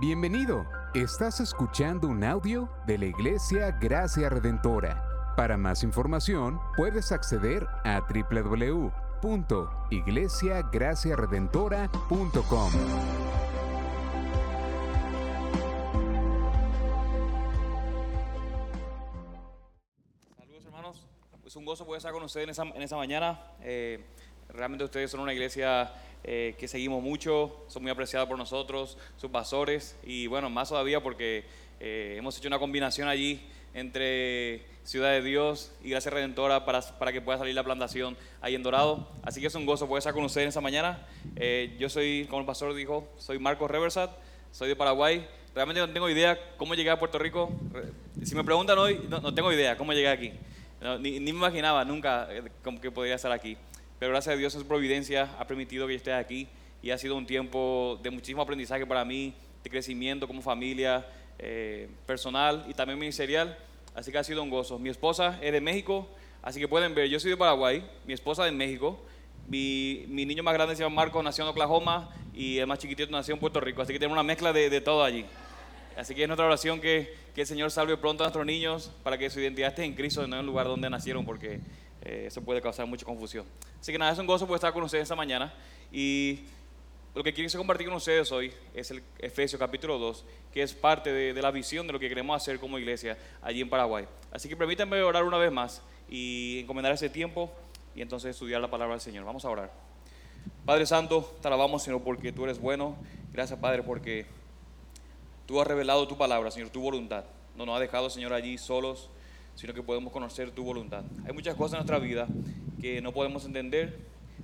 Bienvenido. Estás escuchando un audio de la Iglesia Gracia Redentora. Para más información, puedes acceder a www.iglesiagraciaredentora.com. Saludos hermanos, es un gozo poder estar con ustedes en esa, mañana. Eh, realmente ustedes son una iglesia eh, que seguimos mucho, son muy apreciados por nosotros, sus pastores y bueno, más todavía porque eh, hemos hecho una combinación allí entre Ciudad de Dios y Gracia Redentora para, para que pueda salir la plantación ahí en Dorado. Así que es un gozo poder estar con ustedes en esa mañana. Eh, yo soy, como el pastor dijo, soy Marcos Reversat, soy de Paraguay. Realmente no tengo idea cómo llegué a Puerto Rico. Si me preguntan hoy, no, no tengo idea cómo llegué aquí. No, ni, ni me imaginaba nunca eh, que podría estar aquí. Pero gracias a Dios, en su providencia ha permitido que yo esté aquí y ha sido un tiempo de muchísimo aprendizaje para mí, de crecimiento como familia, eh, personal y también ministerial. Así que ha sido un gozo. Mi esposa es de México, así que pueden ver, yo soy de Paraguay, mi esposa de México, mi, mi niño más grande se llama Marco, nació en Oklahoma y el más chiquitito nació en Puerto Rico. Así que tenemos una mezcla de, de todo allí. Así que es nuestra oración que, que el Señor salve pronto a nuestros niños para que su identidad esté en Cristo, no en el lugar donde nacieron, porque eh, eso puede causar mucha confusión. Así que nada, es un gozo poder estar con ustedes esta mañana. Y lo que quiero compartir con ustedes hoy es el Efesios capítulo 2, que es parte de, la visión de lo que queremos hacer como iglesia allí en Paraguay. Así que permítanme orar una vez más y encomendar ese tiempo y entonces estudiar la palabra del Señor. Vamos a orar. Padre Santo, te alabamos, Señor, porque tú eres bueno. Gracias, Padre, porque tú has revelado tu palabra, Señor, tu voluntad. No nos has dejado, Señor, allí solos, sino que podemos conocer tu voluntad. Hay muchas cosas en nuestra vida que no podemos entender,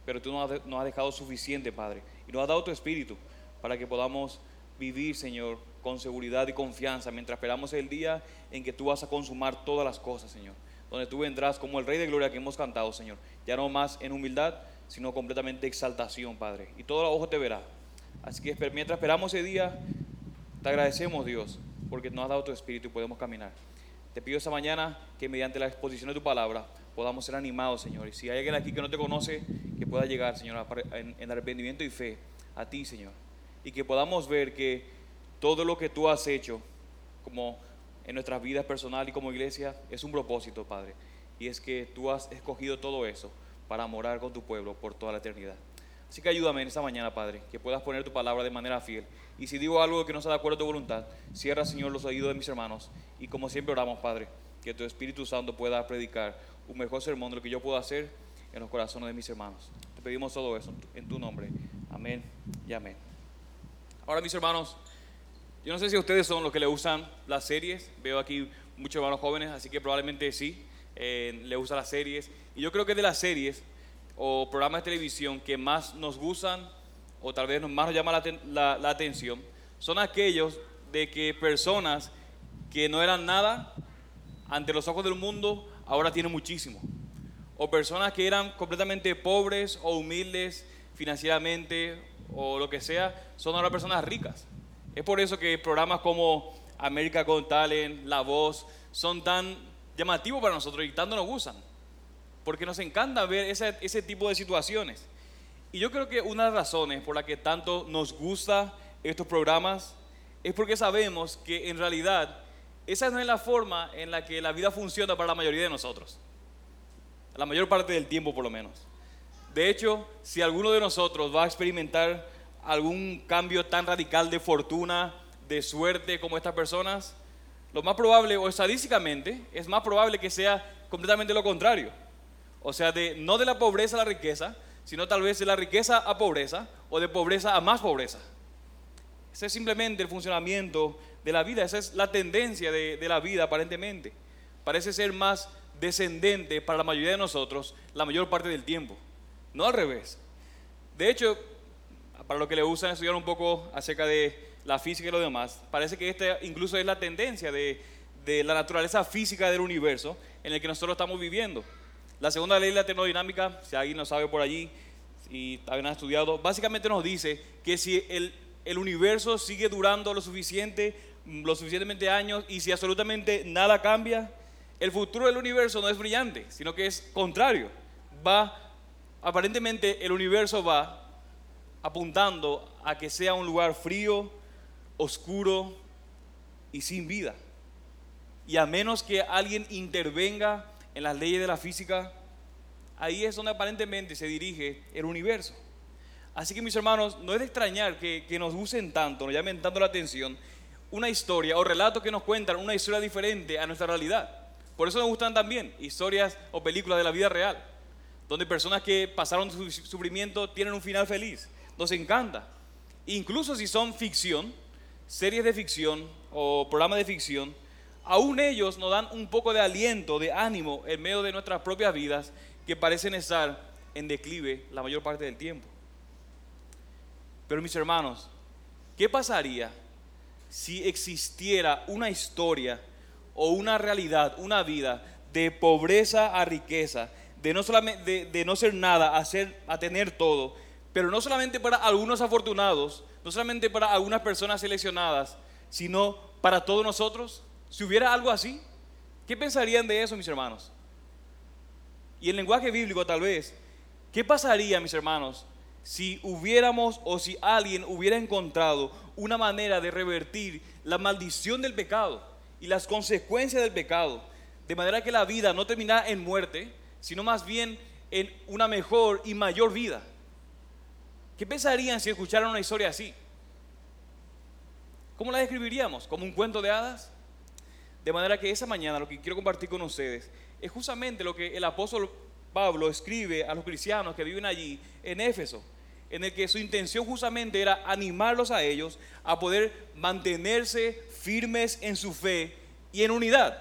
pero tú nos has, dejado suficiente, Padre. Y nos has dado tu espíritu para que podamos vivir, Señor, con seguridad y confianza mientras esperamos el día en que tú vas a consumar todas las cosas, Señor. Donde tú vendrás como el Rey de Gloria que hemos cantado, Señor. Ya no más en humildad, sino completamente exaltación, Padre. Y todo el ojo te verá. Así que mientras esperamos ese día, te agradecemos, Dios, porque nos has dado tu espíritu y podemos caminar. Te pido esta mañana que mediante la exposición de tu palabra podamos ser animados, Señor. Y si hay alguien aquí que no te conoce, que pueda llegar, Señor, en arrepentimiento y fe a ti, Señor. Y que podamos ver que todo lo que tú has hecho, como en nuestras vidas personal y como iglesia, es un propósito, Padre. Y es que tú has escogido todo eso para morar con tu pueblo por toda la eternidad. Así que ayúdame en esta mañana, Padre, que puedas poner tu palabra de manera fiel. Y si digo algo que no sea de acuerdo a tu voluntad, cierra, Señor, los oídos de mis hermanos. Y como siempre oramos, Padre, que tu Espíritu Santo pueda predicar un mejor sermón de lo que yo puedo hacer en los corazones de mis hermanos. Te pedimos todo eso en tu- nombre. Amén y amén. Ahora, mis hermanos, yo no sé si ustedes son los que le usan las series. Veo aquí muchos hermanos jóvenes, así que probablemente sí, eh, le usan las series. Y yo creo que de las series o programas de televisión que más nos gustan o tal vez más nos llama la, la- atención son aquellos de que personas que no eran nada ante los ojos del mundo ahora tienen muchísimo. O personas que eran completamente pobres o humildes financieramente o lo que sea, son ahora personas ricas. Es por eso que programas como América Got Talent, La Voz, son tan llamativos para nosotros y tanto nos gustan. Porque nos encanta ver ese, ese tipo de situaciones. Y yo creo que una de las razones por la que tanto nos gusta estos programas es porque sabemos que en realidad esa no es la forma en la que la vida funciona para la mayoría de nosotros. La mayor parte del tiempo por lo menos. De hecho, si alguno de nosotros va a experimentar algún cambio tan radical de fortuna, de suerte como estas personas, lo más probable, o estadísticamente, es más probable que sea completamente lo contrario. O sea, de, no de la pobreza a la riqueza, sino tal vez de la riqueza a pobreza o de pobreza a más pobreza. Ese es simplemente el funcionamiento de la vida, esa es la tendencia de, de la vida aparentemente. Parece ser más descendente para la mayoría de nosotros la mayor parte del tiempo, no al revés. De hecho, para los que le gustan estudiar un poco acerca de la física y lo demás, parece que esta incluso es la tendencia de, de la naturaleza física del universo en el que nosotros estamos viviendo. La segunda ley de la termodinámica, si alguien no sabe por allí y también ha estudiado, básicamente nos dice que si el, el universo sigue durando lo suficiente, lo suficientemente años y si absolutamente nada cambia, el futuro del universo no es brillante, sino que es contrario. Va, aparentemente el universo va apuntando a que sea un lugar frío, oscuro y sin vida. Y a menos que alguien intervenga en las leyes de la física, ahí es donde aparentemente se dirige el universo. Así que mis hermanos, no es de extrañar que, que nos usen tanto, nos llamen tanto la atención una historia o relatos que nos cuentan una historia diferente a nuestra realidad. Por eso nos gustan también historias o películas de la vida real, donde personas que pasaron su sufrimiento tienen un final feliz. Nos encanta. Incluso si son ficción, series de ficción o programas de ficción, aún ellos nos dan un poco de aliento, de ánimo en medio de nuestras propias vidas que parecen estar en declive la mayor parte del tiempo. Pero mis hermanos, ¿qué pasaría si existiera una historia o una realidad, una vida de pobreza a riqueza, de no, solamente, de, no ser nada a, ser, a tener todo, pero no solamente para algunos afortunados, no solamente para algunas personas seleccionadas, sino para todos nosotros? Si hubiera algo así, ¿qué pensarían de eso, mis hermanos? Y en lenguaje bíblico tal vez, ¿qué pasaría, mis hermanos, si hubiéramos o si alguien hubiera encontrado una manera de revertir la maldición del pecado y las consecuencias del pecado, de manera que la vida no terminara en muerte, sino más bien en una mejor y mayor vida. ¿Qué pensarían si escucharan una historia así? ¿Cómo la describiríamos? ¿Como un cuento de hadas? De manera que esa mañana lo que quiero compartir con ustedes es justamente lo que el apóstol Pablo escribe a los cristianos que viven allí en Éfeso en el que su intención justamente era animarlos a ellos a poder mantenerse firmes en su fe y en unidad.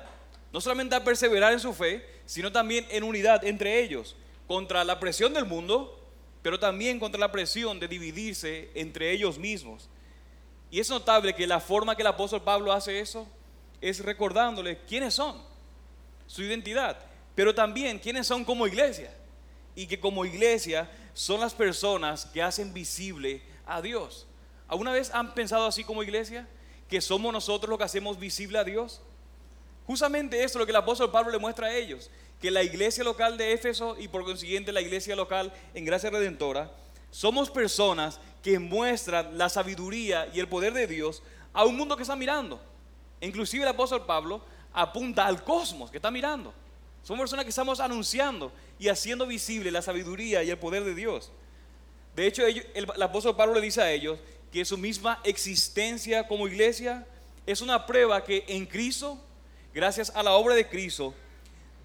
No solamente a perseverar en su fe, sino también en unidad entre ellos, contra la presión del mundo, pero también contra la presión de dividirse entre ellos mismos. Y es notable que la forma que el apóstol Pablo hace eso es recordándoles quiénes son, su identidad, pero también quiénes son como iglesia. Y que como iglesia son las personas que hacen visible a Dios. ¿Alguna vez han pensado así como iglesia? Que somos nosotros los que hacemos visible a Dios. Justamente esto es lo que el apóstol Pablo le muestra a ellos, que la iglesia local de Éfeso y por consiguiente la iglesia local en Gracia Redentora, somos personas que muestran la sabiduría y el poder de Dios a un mundo que está mirando. Inclusive el apóstol Pablo apunta al cosmos que está mirando. Somos personas que estamos anunciando y haciendo visible la sabiduría y el poder de Dios. De hecho, el, el, apóstol Pablo le dice a ellos que su misma existencia como iglesia es una prueba que en Cristo, gracias a la obra de Cristo,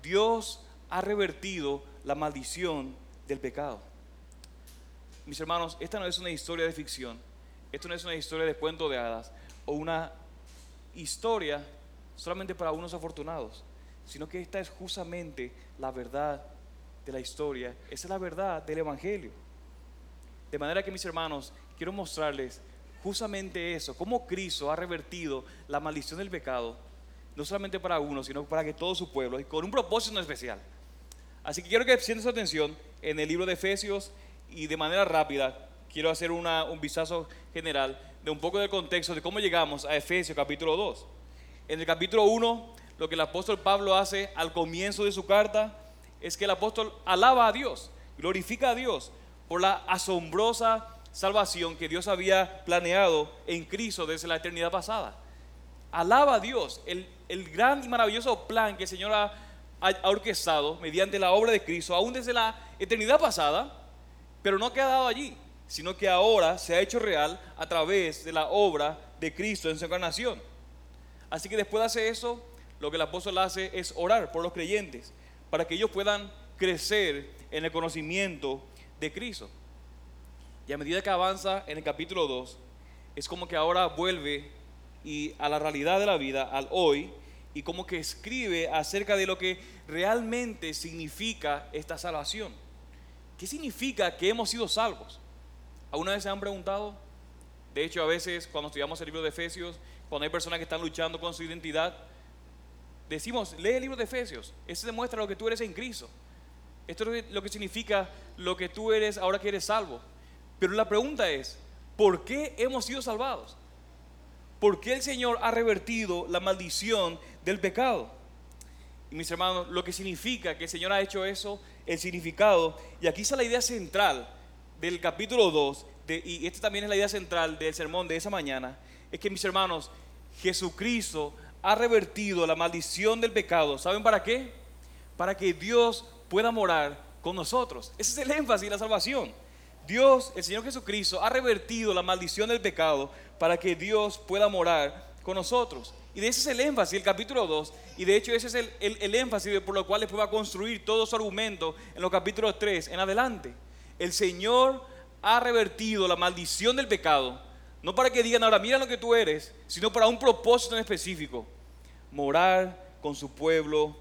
Dios ha revertido la maldición del pecado. Mis hermanos, esta no es una historia de ficción, esto no es una historia de cuento de hadas o una historia solamente para unos afortunados sino que esta es justamente la verdad de la historia, esa es la verdad del Evangelio. De manera que mis hermanos, quiero mostrarles justamente eso, cómo Cristo ha revertido la maldición del pecado, no solamente para uno, sino para que todo su pueblo, y con un propósito especial. Así que quiero que sienten su atención en el libro de Efesios y de manera rápida quiero hacer un vistazo general de un poco del contexto de cómo llegamos a Efesios capítulo 2. En el capítulo 1 lo que el apóstol Pablo hace al comienzo de su carta es que el apóstol alaba a Dios, glorifica a Dios por la asombrosa salvación que Dios había planeado en Cristo desde la eternidad pasada. Alaba a Dios, el, gran y maravilloso plan que el Señor ha, ha orquestado mediante la obra de Cristo, aún desde la eternidad pasada, pero no ha quedado allí, sino que ahora se ha hecho real a través de la obra de Cristo en su encarnación. Así que después de hacer eso, lo que el apóstol hace es orar por los creyentes para que ellos puedan crecer en el conocimiento de Cristo. Y a medida que avanza en el capítulo 2, es como que ahora vuelve y a la realidad de la vida, al hoy, y como que escribe acerca de lo que realmente significa esta salvación. ¿Qué significa que hemos sido salvos? ¿Alguna vez se han preguntado? De hecho, a veces cuando estudiamos el libro de Efesios, cuando hay personas que están luchando con su identidad, decimos, lee el libro de Efesios, ese demuestra lo que tú eres en Cristo. Esto es lo que significa lo que tú eres ahora que eres salvo. Pero la pregunta es, ¿por qué hemos sido salvados? ¿Por qué el Señor ha revertido la maldición del pecado? Y mis hermanos, lo que significa que el Señor ha hecho eso, el significado, y aquí está la idea central del capítulo 2, y esta también es la idea central del sermón de esa mañana, es que mis hermanos, Jesucristo ha revertido la maldición del pecado. ¿Saben para qué? Para que Dios pueda morar con nosotros. Ese es el énfasis de la salvación. Dios, el Señor Jesucristo, ha revertido la maldición del pecado para que Dios pueda morar con nosotros. Y de ese es el énfasis, el capítulo 2. Y de hecho ese es el, énfasis por lo cual después va a construir todo su argumento en los capítulos 3 en adelante. El Señor ha revertido la maldición del pecado no para que digan ahora, mira lo que tú eres, sino para un propósito en específico. Morar con su pueblo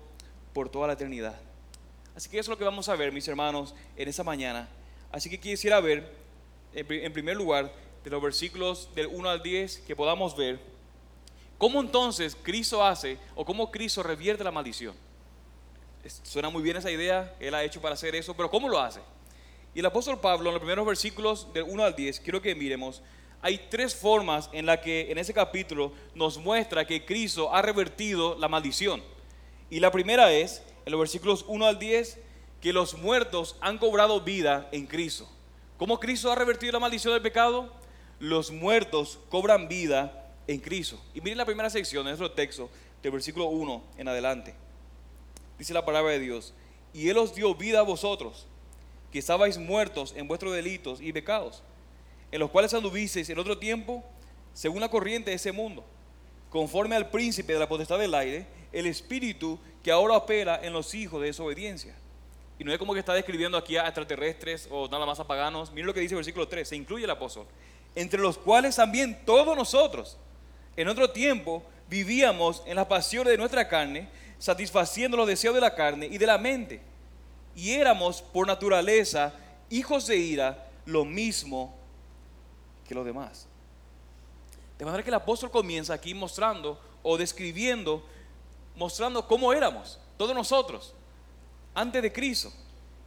por toda la eternidad. Así que eso es lo que vamos a ver, mis hermanos, en esa mañana. Así que quisiera ver, en primer lugar, de los versículos del 1 al 10, que podamos ver cómo entonces Cristo hace o cómo Cristo revierte la maldición. Suena muy bien esa idea, Él ha hecho para hacer eso, pero ¿cómo lo hace? Y el apóstol Pablo, en los primeros versículos del 1 al 10, quiero que miremos hay tres formas en las que en ese capítulo nos muestra que Cristo ha revertido la maldición. Y la primera es, en los versículos 1 al 10, que los muertos han cobrado vida en Cristo. ¿Cómo Cristo ha revertido la maldición del pecado? Los muertos cobran vida en Cristo. Y miren la primera sección de nuestro texto, del versículo 1 en adelante. Dice la palabra de Dios, y Él os dio vida a vosotros, que estabais muertos en vuestros delitos y pecados en los cuales anduvisteis en otro tiempo, según la corriente de ese mundo, conforme al príncipe de la potestad del aire, el espíritu que ahora opera en los hijos de desobediencia. Y no es como que está describiendo aquí a extraterrestres o nada más a paganos. Miren lo que dice el versículo 3, se incluye el apóstol. Entre los cuales también todos nosotros, en otro tiempo, vivíamos en las pasiones de nuestra carne, satisfaciendo los deseos de la carne y de la mente. Y éramos por naturaleza hijos de ira, lo mismo que los demás. De manera que el apóstol comienza aquí mostrando o describiendo, mostrando cómo éramos, todos nosotros, antes de Cristo.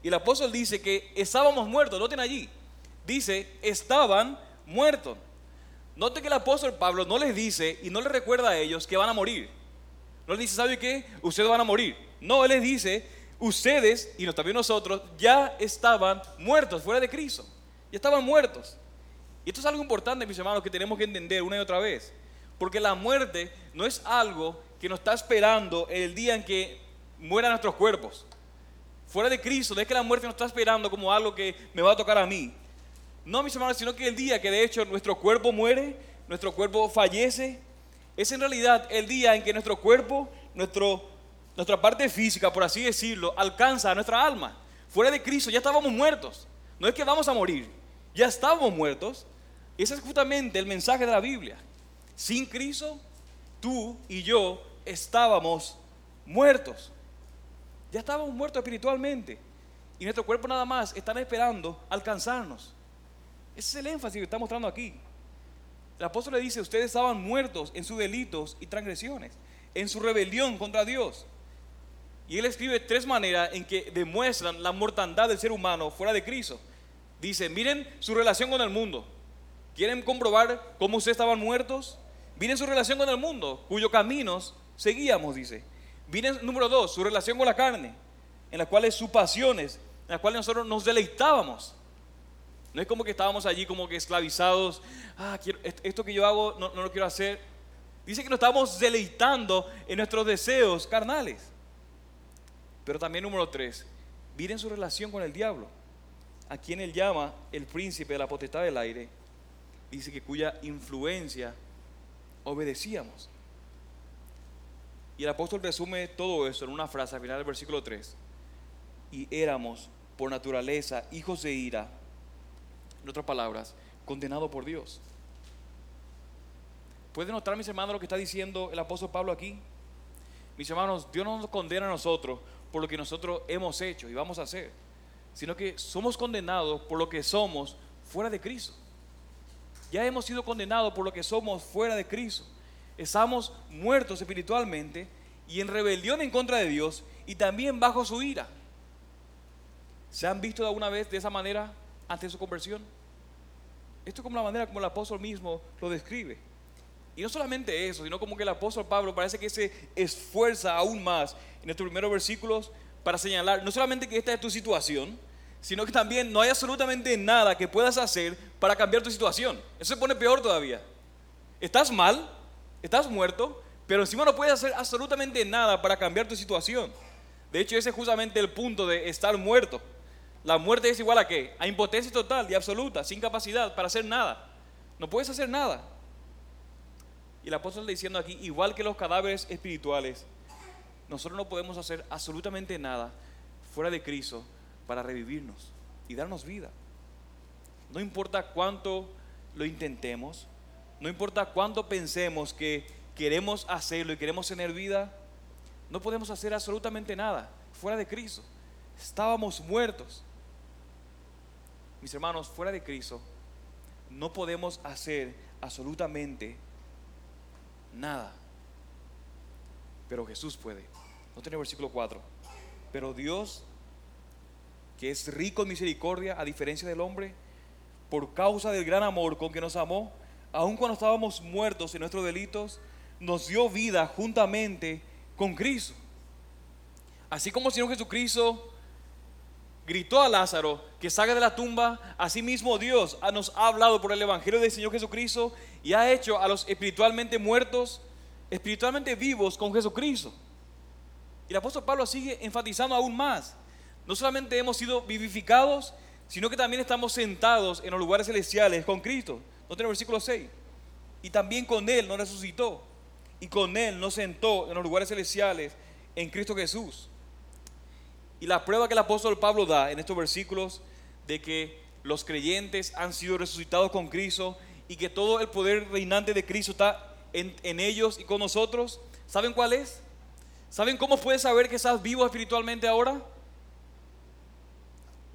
Y el apóstol dice que estábamos muertos, noten allí. Dice, estaban muertos. Note que el apóstol Pablo no les dice y no les recuerda a ellos que van a morir. No les dice, ¿sabe qué? Ustedes van a morir. No, él les dice, ustedes y también nosotros ya estaban muertos fuera de Cristo. Ya estaban muertos. Y esto es algo importante, mis hermanos, que tenemos que entender una y otra vez. Porque la muerte no es algo que nos está esperando el día en que mueran nuestros cuerpos. Fuera de Cristo, no es que la muerte nos está esperando como algo que me va a tocar a mí. No, mis hermanos, sino que el día que de hecho nuestro cuerpo muere, nuestro cuerpo fallece, es en realidad el día en que nuestro cuerpo, nuestro, nuestra parte física, por así decirlo, alcanza a nuestra alma. Fuera de Cristo ya estábamos muertos. No es que vamos a morir, ya estábamos muertos. Ese es justamente el mensaje de la Biblia. Sin Cristo, tú y yo estábamos muertos. Ya estábamos muertos espiritualmente. Y nuestro cuerpo nada más están esperando alcanzarnos. Ese es el énfasis que está mostrando aquí. El apóstol le dice, ustedes estaban muertos en sus delitos y transgresiones, en su rebelión contra Dios. Y él escribe tres maneras en que demuestran la mortandad del ser humano fuera de Cristo. Dice, miren su relación con el mundo. ¿Quieren comprobar cómo ustedes estaban muertos? Miren su relación con el mundo, cuyos caminos seguíamos, dice. Miren, número dos, su relación con la carne, en las cuales sus pasiones, en las cuales nosotros nos deleitábamos. No es como que estábamos allí como que esclavizados. Ah, esto que yo hago no, no lo quiero hacer. Dice que nos estamos deleitando en nuestros deseos carnales. Pero también número tres, miren su relación con el diablo a quien él llama el príncipe de la potestad del aire, dice que cuya influencia obedecíamos. Y el apóstol resume todo eso en una frase al final del versículo 3. Y éramos por naturaleza hijos de ira, en otras palabras, condenados por Dios. ¿Pueden notar, mis hermanos, lo que está diciendo el apóstol Pablo aquí? Mis hermanos, Dios no nos condena a nosotros por lo que nosotros hemos hecho y vamos a hacer sino que somos condenados por lo que somos fuera de Cristo. Ya hemos sido condenados por lo que somos fuera de Cristo. Estamos muertos espiritualmente y en rebelión en contra de Dios y también bajo su ira. ¿Se han visto alguna vez de esa manera ante su conversión? Esto es como la manera como el apóstol mismo lo describe. Y no solamente eso, sino como que el apóstol Pablo parece que se esfuerza aún más en estos primeros versículos para señalar no solamente que esta es tu situación, sino que también no hay absolutamente nada que puedas hacer para cambiar tu situación. Eso se pone peor todavía. Estás mal, estás muerto, pero encima no puedes hacer absolutamente nada para cambiar tu situación. De hecho, ese es justamente el punto de estar muerto. La muerte es igual a qué? A impotencia total y absoluta, sin capacidad para hacer nada. No puedes hacer nada. Y el apóstol está diciendo aquí, igual que los cadáveres espirituales, nosotros no podemos hacer absolutamente nada fuera de Cristo para revivirnos y darnos vida. No importa cuánto lo intentemos, no importa cuánto pensemos que queremos hacerlo y queremos tener vida, no podemos hacer absolutamente nada fuera de Cristo. Estábamos muertos. Mis hermanos, fuera de Cristo, no podemos hacer absolutamente nada. Pero Jesús puede. No tiene versículo 4. Pero Dios, que es rico en misericordia, a diferencia del hombre, por causa del gran amor con que nos amó, aun cuando estábamos muertos en nuestros delitos, nos dio vida juntamente con Cristo. Así como el Señor Jesucristo gritó a Lázaro que salga de la tumba, asimismo Dios nos ha hablado por el Evangelio del Señor Jesucristo y ha hecho a los espiritualmente muertos, espiritualmente vivos con Jesucristo. Y el apóstol Pablo sigue enfatizando aún más. No solamente hemos sido vivificados, sino que también estamos sentados en los lugares celestiales con Cristo. No tiene versículo 6. Y también con Él nos resucitó. Y con Él nos sentó en los lugares celestiales en Cristo Jesús. Y la prueba que el apóstol Pablo da en estos versículos de que los creyentes han sido resucitados con Cristo y que todo el poder reinante de Cristo está en, ellos y con nosotros, ¿saben cuál es? ¿Saben cómo puedes saber que estás vivo espiritualmente ahora?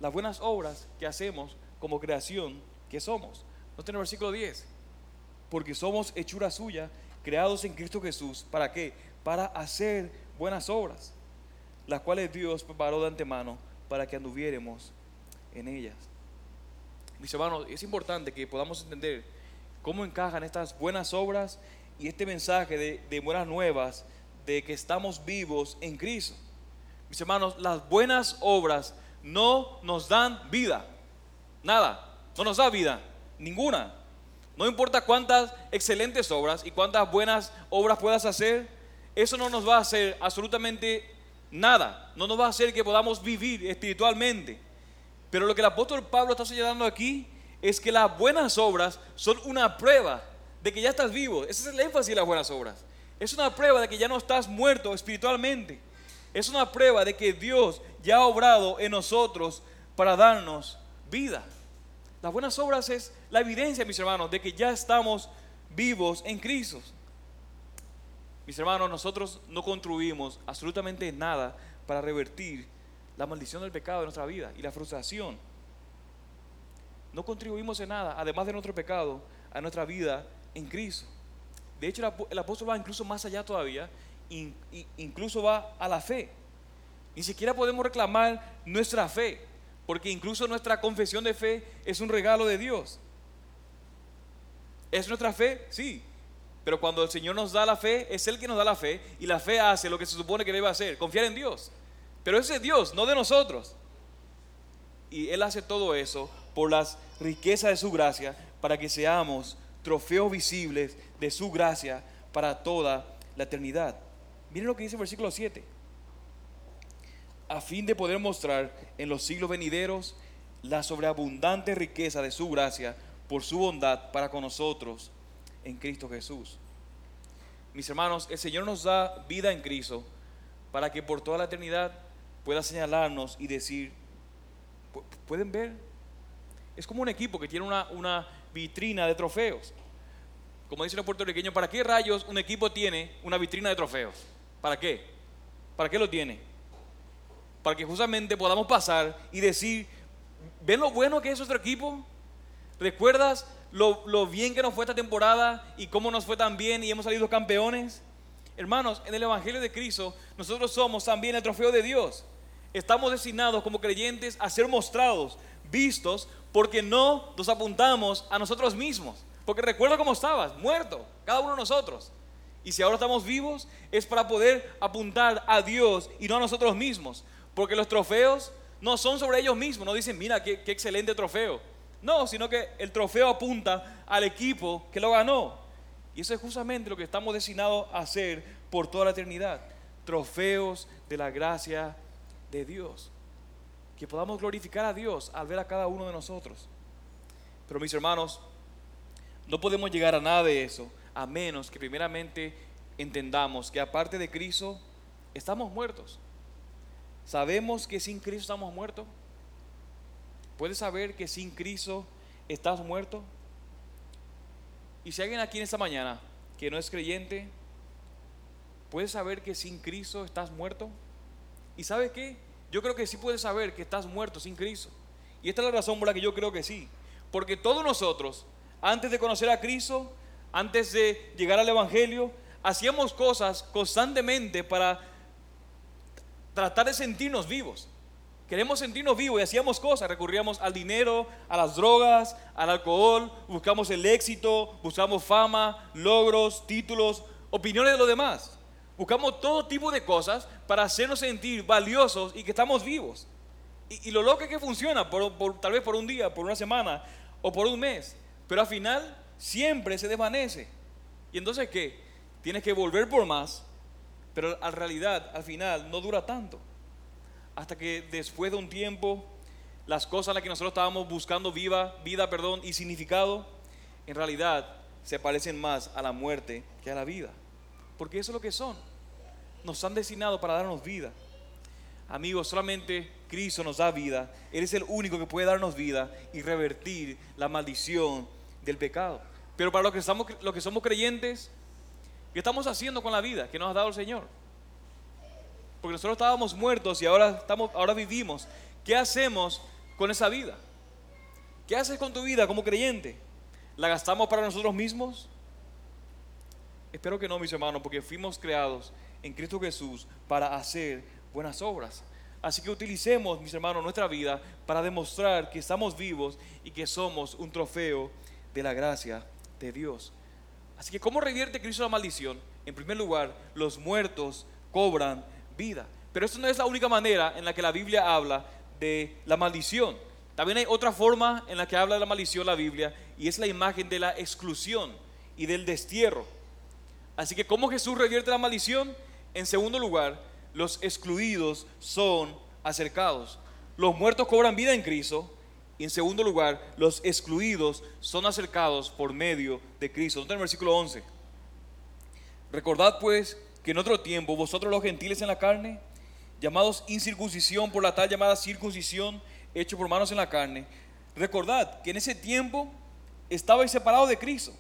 Las buenas obras que hacemos como creación que somos. No tiene el versículo 10. Porque somos hechura suya, creados en Cristo Jesús. ¿Para qué? Para hacer buenas obras, las cuales Dios preparó de antemano para que anduviéramos en ellas. Mis hermanos, es importante que podamos entender cómo encajan estas buenas obras y este mensaje de, de buenas nuevas de que estamos vivos en Cristo. Mis hermanos, las buenas obras no nos dan vida. Nada, no nos da vida, ninguna. No importa cuántas excelentes obras y cuántas buenas obras puedas hacer, eso no nos va a hacer absolutamente nada. No nos va a hacer que podamos vivir espiritualmente. Pero lo que el apóstol Pablo está señalando aquí es que las buenas obras son una prueba de que ya estás vivo. Ese es el énfasis de las buenas obras. Es una prueba de que ya no estás muerto espiritualmente. Es una prueba de que Dios ya ha obrado en nosotros para darnos vida. Las buenas obras es la evidencia, mis hermanos, de que ya estamos vivos en Cristo. Mis hermanos, nosotros no contribuimos absolutamente nada para revertir la maldición del pecado de nuestra vida y la frustración. No contribuimos en nada, además de nuestro pecado, a nuestra vida en Cristo. De hecho, el apóstol va incluso más allá todavía, incluso va a la fe. Ni siquiera podemos reclamar nuestra fe, porque incluso nuestra confesión de fe es un regalo de Dios. ¿Es nuestra fe? Sí. Pero cuando el Señor nos da la fe, es Él que nos da la fe y la fe hace lo que se supone que debe hacer, confiar en Dios. Pero ese es Dios, no de nosotros. Y Él hace todo eso por las riquezas de su gracia para que seamos trofeos visibles de su gracia para toda la eternidad. Miren lo que dice el versículo 7. A fin de poder mostrar en los siglos venideros la sobreabundante riqueza de su gracia por su bondad para con nosotros en Cristo Jesús. Mis hermanos, el Señor nos da vida en Cristo para que por toda la eternidad pueda señalarnos y decir, ¿pueden ver? Es como un equipo que tiene una, una vitrina de trofeos. Como dice los puertorriqueños, ¿para qué rayos un equipo tiene una vitrina de trofeos? ¿Para qué? ¿Para qué lo tiene? Para que justamente podamos pasar y decir, ¿ven lo bueno que es nuestro equipo? ¿Recuerdas lo, lo, bien que nos fue esta temporada y cómo nos fue tan bien y hemos salido campeones? Hermanos, en el Evangelio de Cristo, nosotros somos también el trofeo de Dios. Estamos designados como creyentes a ser mostrados, vistos, porque no nos apuntamos a nosotros mismos. Porque recuerda cómo estabas, muerto, cada uno de nosotros. Y si ahora estamos vivos, es para poder apuntar a Dios y no a nosotros mismos. Porque los trofeos no son sobre ellos mismos, no dicen, mira, qué, qué excelente trofeo. No, sino que el trofeo apunta al equipo que lo ganó. Y eso es justamente lo que estamos destinados a hacer por toda la eternidad. Trofeos de la gracia de Dios. Que podamos glorificar a Dios al ver a cada uno de nosotros. Pero mis hermanos, no podemos llegar a nada de eso a menos que primeramente entendamos que aparte de Cristo estamos muertos. ¿Sabemos que sin Cristo estamos muertos? ¿Puedes saber que sin Cristo estás muerto? Y si alguien aquí en esta mañana que no es creyente, ¿puedes saber que sin Cristo estás muerto? ¿Y sabes qué? Yo creo que sí puedes saber que estás muerto sin Cristo. Y esta es la razón por la que yo creo que sí. Porque todos nosotros, antes de conocer a Cristo, antes de llegar al Evangelio, hacíamos cosas constantemente para tratar de sentirnos vivos. Queremos sentirnos vivos y hacíamos cosas, recurríamos al dinero, a las drogas, al alcohol, buscamos el éxito, buscamos fama, logros, títulos, opiniones de los demás. Buscamos todo tipo de cosas para hacernos sentir valiosos y que estamos vivos. Y, lo loco es que funciona, por, tal vez por un día, por una semana o por un mes, pero al final siempre se desvanece. ¿Y entonces qué? Tienes que volver por más, pero en realidad al final no dura tanto. Hasta que después de un tiempo, las cosas en las que nosotros estábamos buscando viva, vida perdón, y significado, en realidad se parecen más a la muerte que a la vida. Porque eso es lo que son. Nos han destinado para darnos vida. Amigos, solamente Cristo nos da vida. Él es el único que puede darnos vida y revertir la maldición del pecado. Pero para los que, estamos, los que somos creyentes, ¿qué estamos haciendo con la vida que nos ha dado el Señor? Porque nosotros estábamos muertos y ahora, estamos, ahora vivimos. ¿Qué hacemos con esa vida? ¿Qué haces con tu vida como creyente? ¿La gastamos para nosotros mismos? Espero que no, mis hermanos, porque fuimos creados en Cristo Jesús para hacer buenas obras. Así que utilicemos, mis hermanos, nuestra vida para demostrar que estamos vivos y que somos un trofeo de la gracia de Dios. Así que, ¿cómo revierte Cristo la maldición? En primer lugar, los muertos cobran vida. Pero eso no es la única manera en la que la Biblia habla de la maldición. También hay otra forma en la que habla de la maldición la Biblia y es la imagen de la exclusión y del destierro. Así que, ¿cómo Jesús revierte la maldición? En segundo lugar, los excluidos son acercados. Los muertos cobran vida en Cristo y en segundo lugar, los excluidos son acercados por medio de Cristo. Nota el versículo 11. Recordad pues que en otro tiempo vosotros los gentiles en la carne, llamados incircuncisión por la tal llamada circuncisión, hecho por manos en la carne, recordad que en ese tiempo estabais separados de Cristo.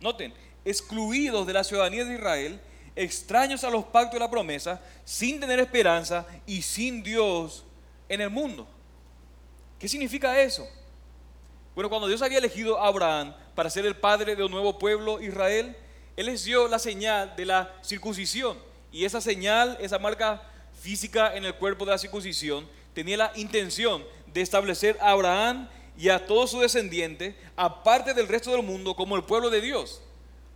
Noten, excluidos de la ciudadanía de Israel, extraños a los pactos de la promesa, sin tener esperanza y sin Dios en el mundo. ¿Qué significa eso? Bueno, cuando Dios había elegido a Abraham para ser el padre de un nuevo pueblo, Israel, Él les dio la señal de la circuncisión. Y esa señal, esa marca física en el cuerpo de la circuncisión, tenía la intención de establecer a Abraham y a todos sus descendientes, aparte del resto del mundo, como el pueblo de Dios,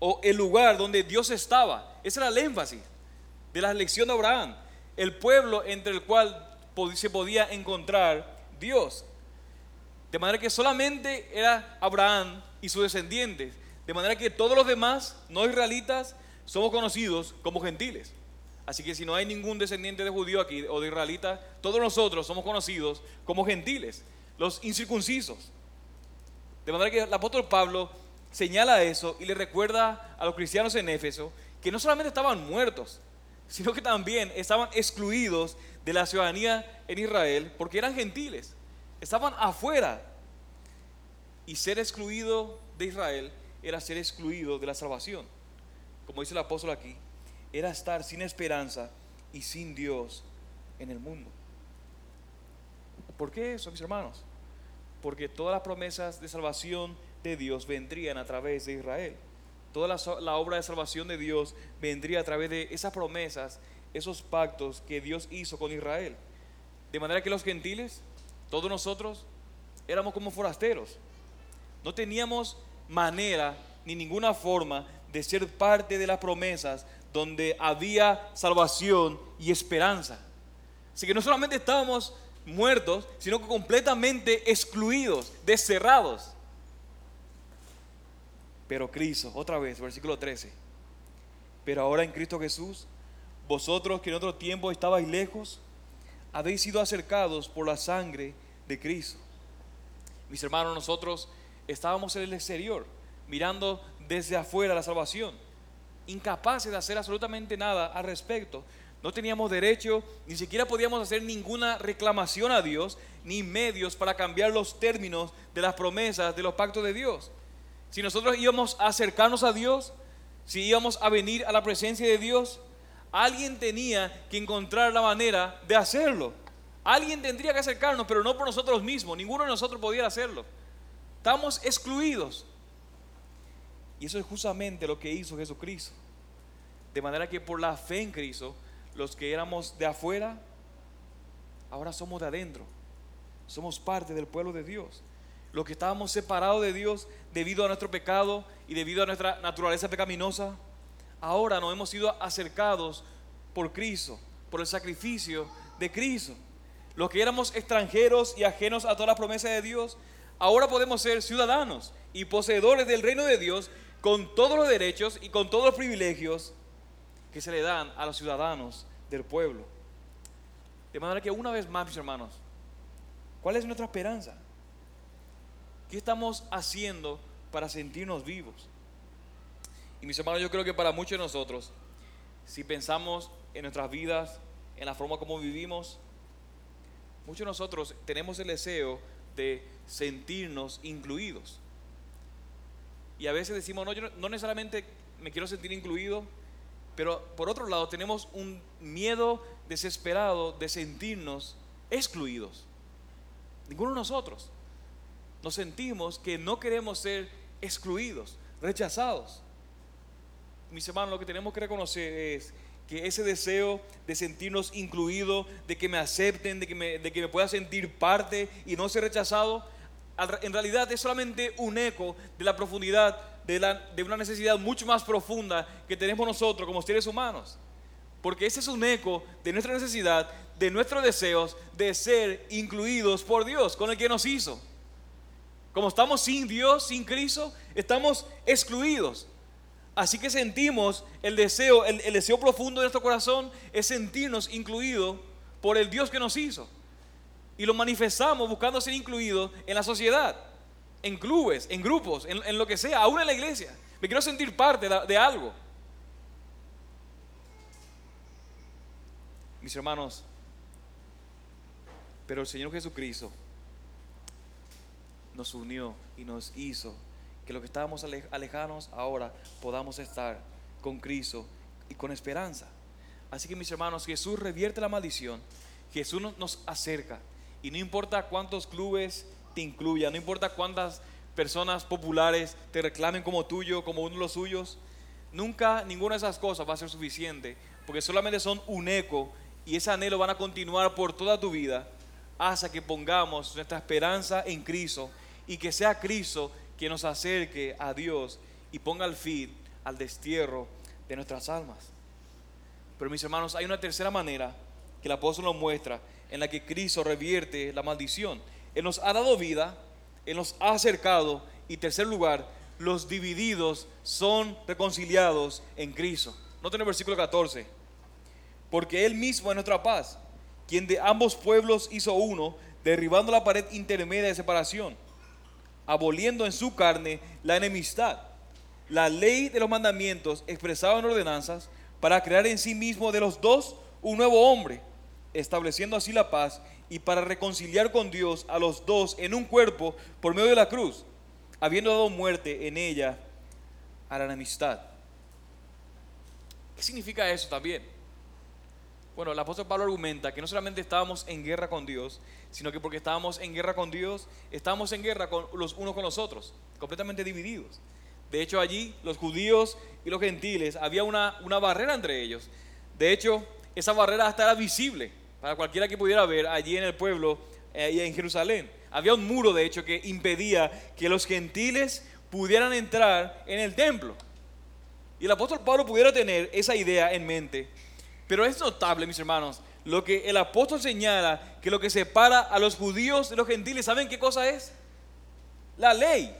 o el lugar donde Dios estaba. Ese era el énfasis de la elección de Abraham, el pueblo entre el cual se podía encontrar Dios. De manera que solamente era Abraham y sus descendientes. De manera que todos los demás, no israelitas, somos conocidos como gentiles. Así que si no hay ningún descendiente de judío aquí o de israelita, todos nosotros somos conocidos como gentiles, los incircuncisos. De manera que el apóstol Pablo señala eso y le recuerda a los cristianos en Éfeso que no solamente estaban muertos, sino que también estaban excluidos de la ciudadanía en Israel porque eran gentiles estaban afuera. Y ser excluido de Israel era ser excluido de la salvación. Como dice el apóstol aquí, era estar sin esperanza y sin Dios en el mundo. ¿Por qué eso, mis hermanos? Porque todas las promesas de salvación de Dios vendrían a través de Israel. Toda la, la, obra de salvación de Dios vendría a través de esas promesas, esos pactos que Dios hizo con Israel. De manera que los gentiles todos nosotros éramos como forasteros. No teníamos manera ni ninguna forma de ser parte de las promesas donde había salvación y esperanza. Así que no solamente estábamos muertos, sino que completamente excluidos, deserrados. Pero Cristo, otra vez, versículo 13. Pero ahora en Cristo Jesús, vosotros que en otro tiempo estabais lejos, habéis sido acercados por la sangre de Cristo. Mis hermanos, nosotros estábamos en el exterior, mirando desde afuera la salvación, incapaces de hacer absolutamente nada al respecto. No teníamos derecho, ni siquiera podíamos hacer ninguna reclamación a Dios, ni medios para cambiar los términos de las promesas de los pactos de Dios. Si nosotros íbamos a acercarnos a Dios, si íbamos a venir a la presencia de Dios, alguien tenía que encontrar la manera de hacerlo. Alguien tendría que acercarnos, pero no por nosotros mismos. Ninguno de nosotros podía hacerlo. Estamos excluidos. Y eso es justamente lo que hizo Jesucristo. De manera que por la fe en Cristo, los que éramos de afuera, ahora somos de adentro. Somos parte del pueblo de Dios. Los que estábamos separados de Dios debido a nuestro pecado y debido a nuestra naturaleza pecaminosa, ahora nos hemos sido acercados por Cristo, por el sacrificio de Cristo. Los que éramos extranjeros y ajenos a todas las promesas de Dios, ahora podemos ser ciudadanos y poseedores del reino de Dios con todos los derechos y con todos los privilegios que se le dan a los ciudadanos del pueblo. De manera que una vez más, mis hermanos, ¿cuál es nuestra esperanza? ¿Qué estamos haciendo para sentirnos vivos? Y mis hermanos, yo creo que para muchos de nosotros, si pensamos en nuestras vidas, en la forma como vivimos, muchos de nosotros tenemos el deseo de sentirnos incluidos. Y a veces decimos, no, yo no, necesariamente me quiero sentir incluido, pero por otro lado tenemos un miedo desesperado de sentirnos excluidos. Ninguno de nosotros nos sentimos que no queremos ser excluidos, rechazados. Mis hermanos, lo que tenemos que reconocer es que ese deseo de sentirnos incluidos, de que me acepten, de que me, pueda sentir parte y no ser rechazado, en realidad es solamente un eco de la profundidad de una necesidad mucho más profunda que tenemos nosotros como seres humanos. Porque ese es un eco de nuestra necesidad, de nuestros deseos de ser incluidos por Dios, con el que nos hizo. Como estamos sin Dios, sin Cristo, estamos excluidos. Así que sentimos el deseo, el, deseo profundo de nuestro corazón es sentirnos incluidos por el Dios que nos hizo y lo manifestamos buscando ser incluidos en la sociedad, en clubes, en grupos, en, lo que sea, aún en la iglesia. Me quiero sentir parte de algo. Mis hermanos, pero el Señor Jesucristo nos unió y nos hizo que los que estábamos alejados ahora podamos estar con Cristo y con esperanza. Así que mis hermanos, Jesús revierte la maldición, Jesús nos acerca y no importa cuántos clubes te incluyan, no importa cuántas personas populares te reclamen como tuyo, como uno de los suyos, nunca ninguna de esas cosas va a ser suficiente, porque solamente son un eco y ese anhelo van a continuar por toda tu vida hasta que pongamos nuestra esperanza en Cristo y que sea Cristo quien nos acerque a Dios y ponga el fin al destierro de nuestras almas. Pero mis hermanos, hay una tercera manera que el apóstol nos muestra en la que Cristo revierte la maldición. Él nos ha dado vida, Él nos ha acercado y tercer lugar, los divididos son reconciliados en Cristo. Noten el versículo 14. Porque Él mismo es nuestra paz, quien de ambos pueblos hizo uno, derribando la pared intermedia de separación, aboliendo en su carne la enemistad, la ley de los mandamientos expresada en ordenanzas, para crear en sí mismo de los dos un nuevo hombre estableciendo así la paz y para reconciliar con Dios a los dos en un cuerpo por medio de la cruz, habiendo dado muerte en ella a la enemistad. ¿Qué significa eso también? Bueno, el apóstol Pablo argumenta que no solamente estábamos en guerra con Dios, sino que porque estábamos en guerra con Dios, estábamos en guerra con los unos con los otros, completamente divididos. De hecho, allí los judíos y los gentiles, había una, una barrera entre ellos. De hecho, esa barrera hasta era visible para cualquiera que pudiera ver allí en el pueblo eh, en Jerusalén. Había un muro, de hecho, que impedía que los gentiles pudieran entrar en el templo. Y el apóstol Pablo pudiera tener esa idea en mente. Pero es notable, mis hermanos, lo que el apóstol señala, que lo que separa a los judíos de los gentiles, ¿saben qué cosa es? La ley.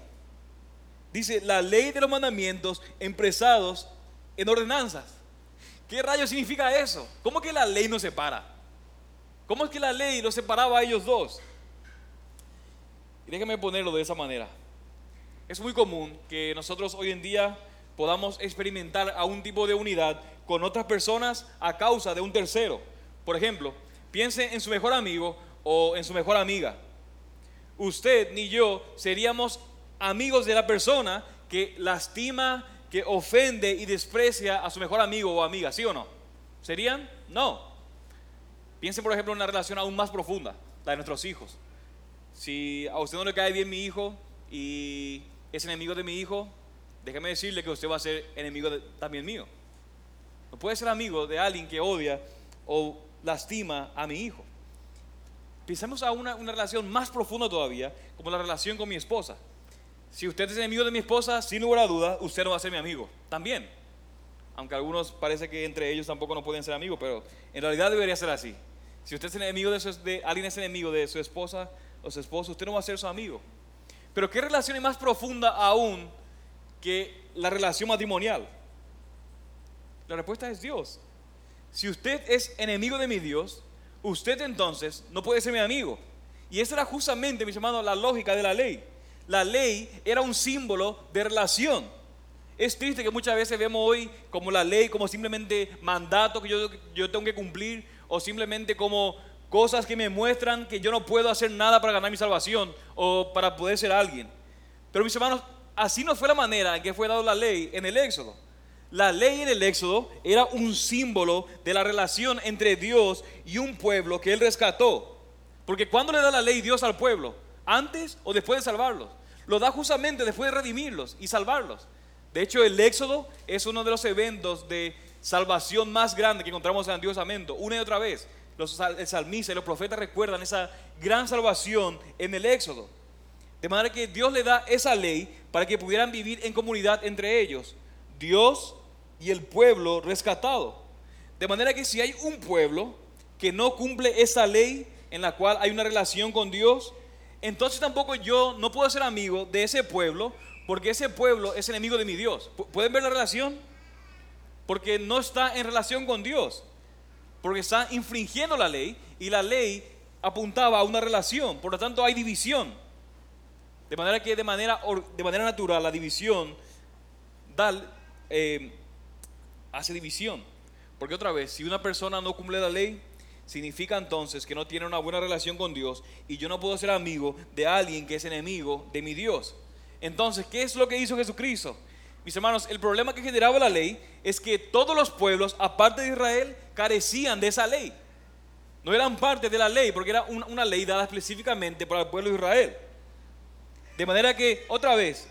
Dice, la ley de los mandamientos empresados en ordenanzas. ¿Qué rayos significa eso? ¿Cómo que la ley nos separa? ¿Cómo es que la ley los separaba a ellos dos? Y déjenme ponerlo de esa manera. Es muy común que nosotros hoy en día podamos experimentar a un tipo de unidad con otras personas a causa de un tercero. Por ejemplo, piense en su mejor amigo o en su mejor amiga. Usted ni yo seríamos amigos de la persona que lastima, que ofende y desprecia a su mejor amigo o amiga, ¿sí o no? ¿Serían? No. Piensen, por ejemplo, en una relación aún más profunda, la de nuestros hijos. Si a usted no le cae bien mi hijo y es enemigo de mi hijo, déjeme decirle que usted va a ser enemigo también mío. No puede ser amigo de alguien que odia o lastima a mi hijo. Pensemos a una, relación más profunda todavía, como la relación con mi esposa. Si usted es enemigo de mi esposa, sin lugar a duda, usted no va a ser mi amigo. También. Aunque algunos parece que entre ellos tampoco no pueden ser amigos, pero en realidad debería ser así. Si usted es enemigo de, su, alguien es enemigo de su esposa o su esposo, usted no va a ser su amigo. Pero ¿qué relación es más profunda aún que la relación matrimonial? La respuesta es Dios. Si usted es enemigo de mi Dios, usted entonces no puede ser mi amigo. Y esa era justamente, mis hermanos, la lógica de la ley la ley era un símbolo de relación. Es triste que muchas veces vemos hoy como la ley, como simplemente mandato que yo, yo tengo que cumplir, o simplemente como cosas que me muestran que yo no puedo hacer nada para ganar mi salvación o para poder ser alguien. Pero mis hermanos, así no fue la manera en que fue dado la ley en el Éxodo. La ley en el Éxodo era un símbolo de la relación entre Dios y un pueblo que Él rescató. Porque cuando le da la ley Dios al pueblo, antes o después de salvarlos. Lo da justamente después de redimirlos y salvarlos. De hecho, el Éxodo es uno de los eventos de salvación más grande que encontramos en el Antiguo Testamento. Una y otra vez, los, el salmista y los profetas recuerdan esa gran salvación en el Éxodo. De manera que Dios le da esa ley para que pudieran vivir en comunidad entre ellos. Dios y el pueblo rescatado. De manera que si hay un pueblo que no cumple esa ley en la cual hay una relación con Dios, entonces tampoco yo no puedo ser amigo de ese pueblo porque ese pueblo es enemigo de mi Dios. ¿Pueden ver la relación? Porque no está en relación con Dios, porque está infringiendo la ley y la ley apuntaba a una relación, por lo tanto hay división. De manera que de manera, de manera natural la división da, eh, hace división. Porque otra vez, si una persona no cumple la ley, significa entonces que no tiene una buena relación con Dios y yo no puedo ser amigo de alguien que es enemigo de mi Dios. Entonces, ¿qué es lo que hizo Jesucristo? Mis hermanos, el problema que generaba la ley es que todos los pueblos, aparte de Israel, carecían de esa ley. No eran parte de la ley, porque era una, ley dada específicamente para el pueblo de Israel. De manera que, otra vez,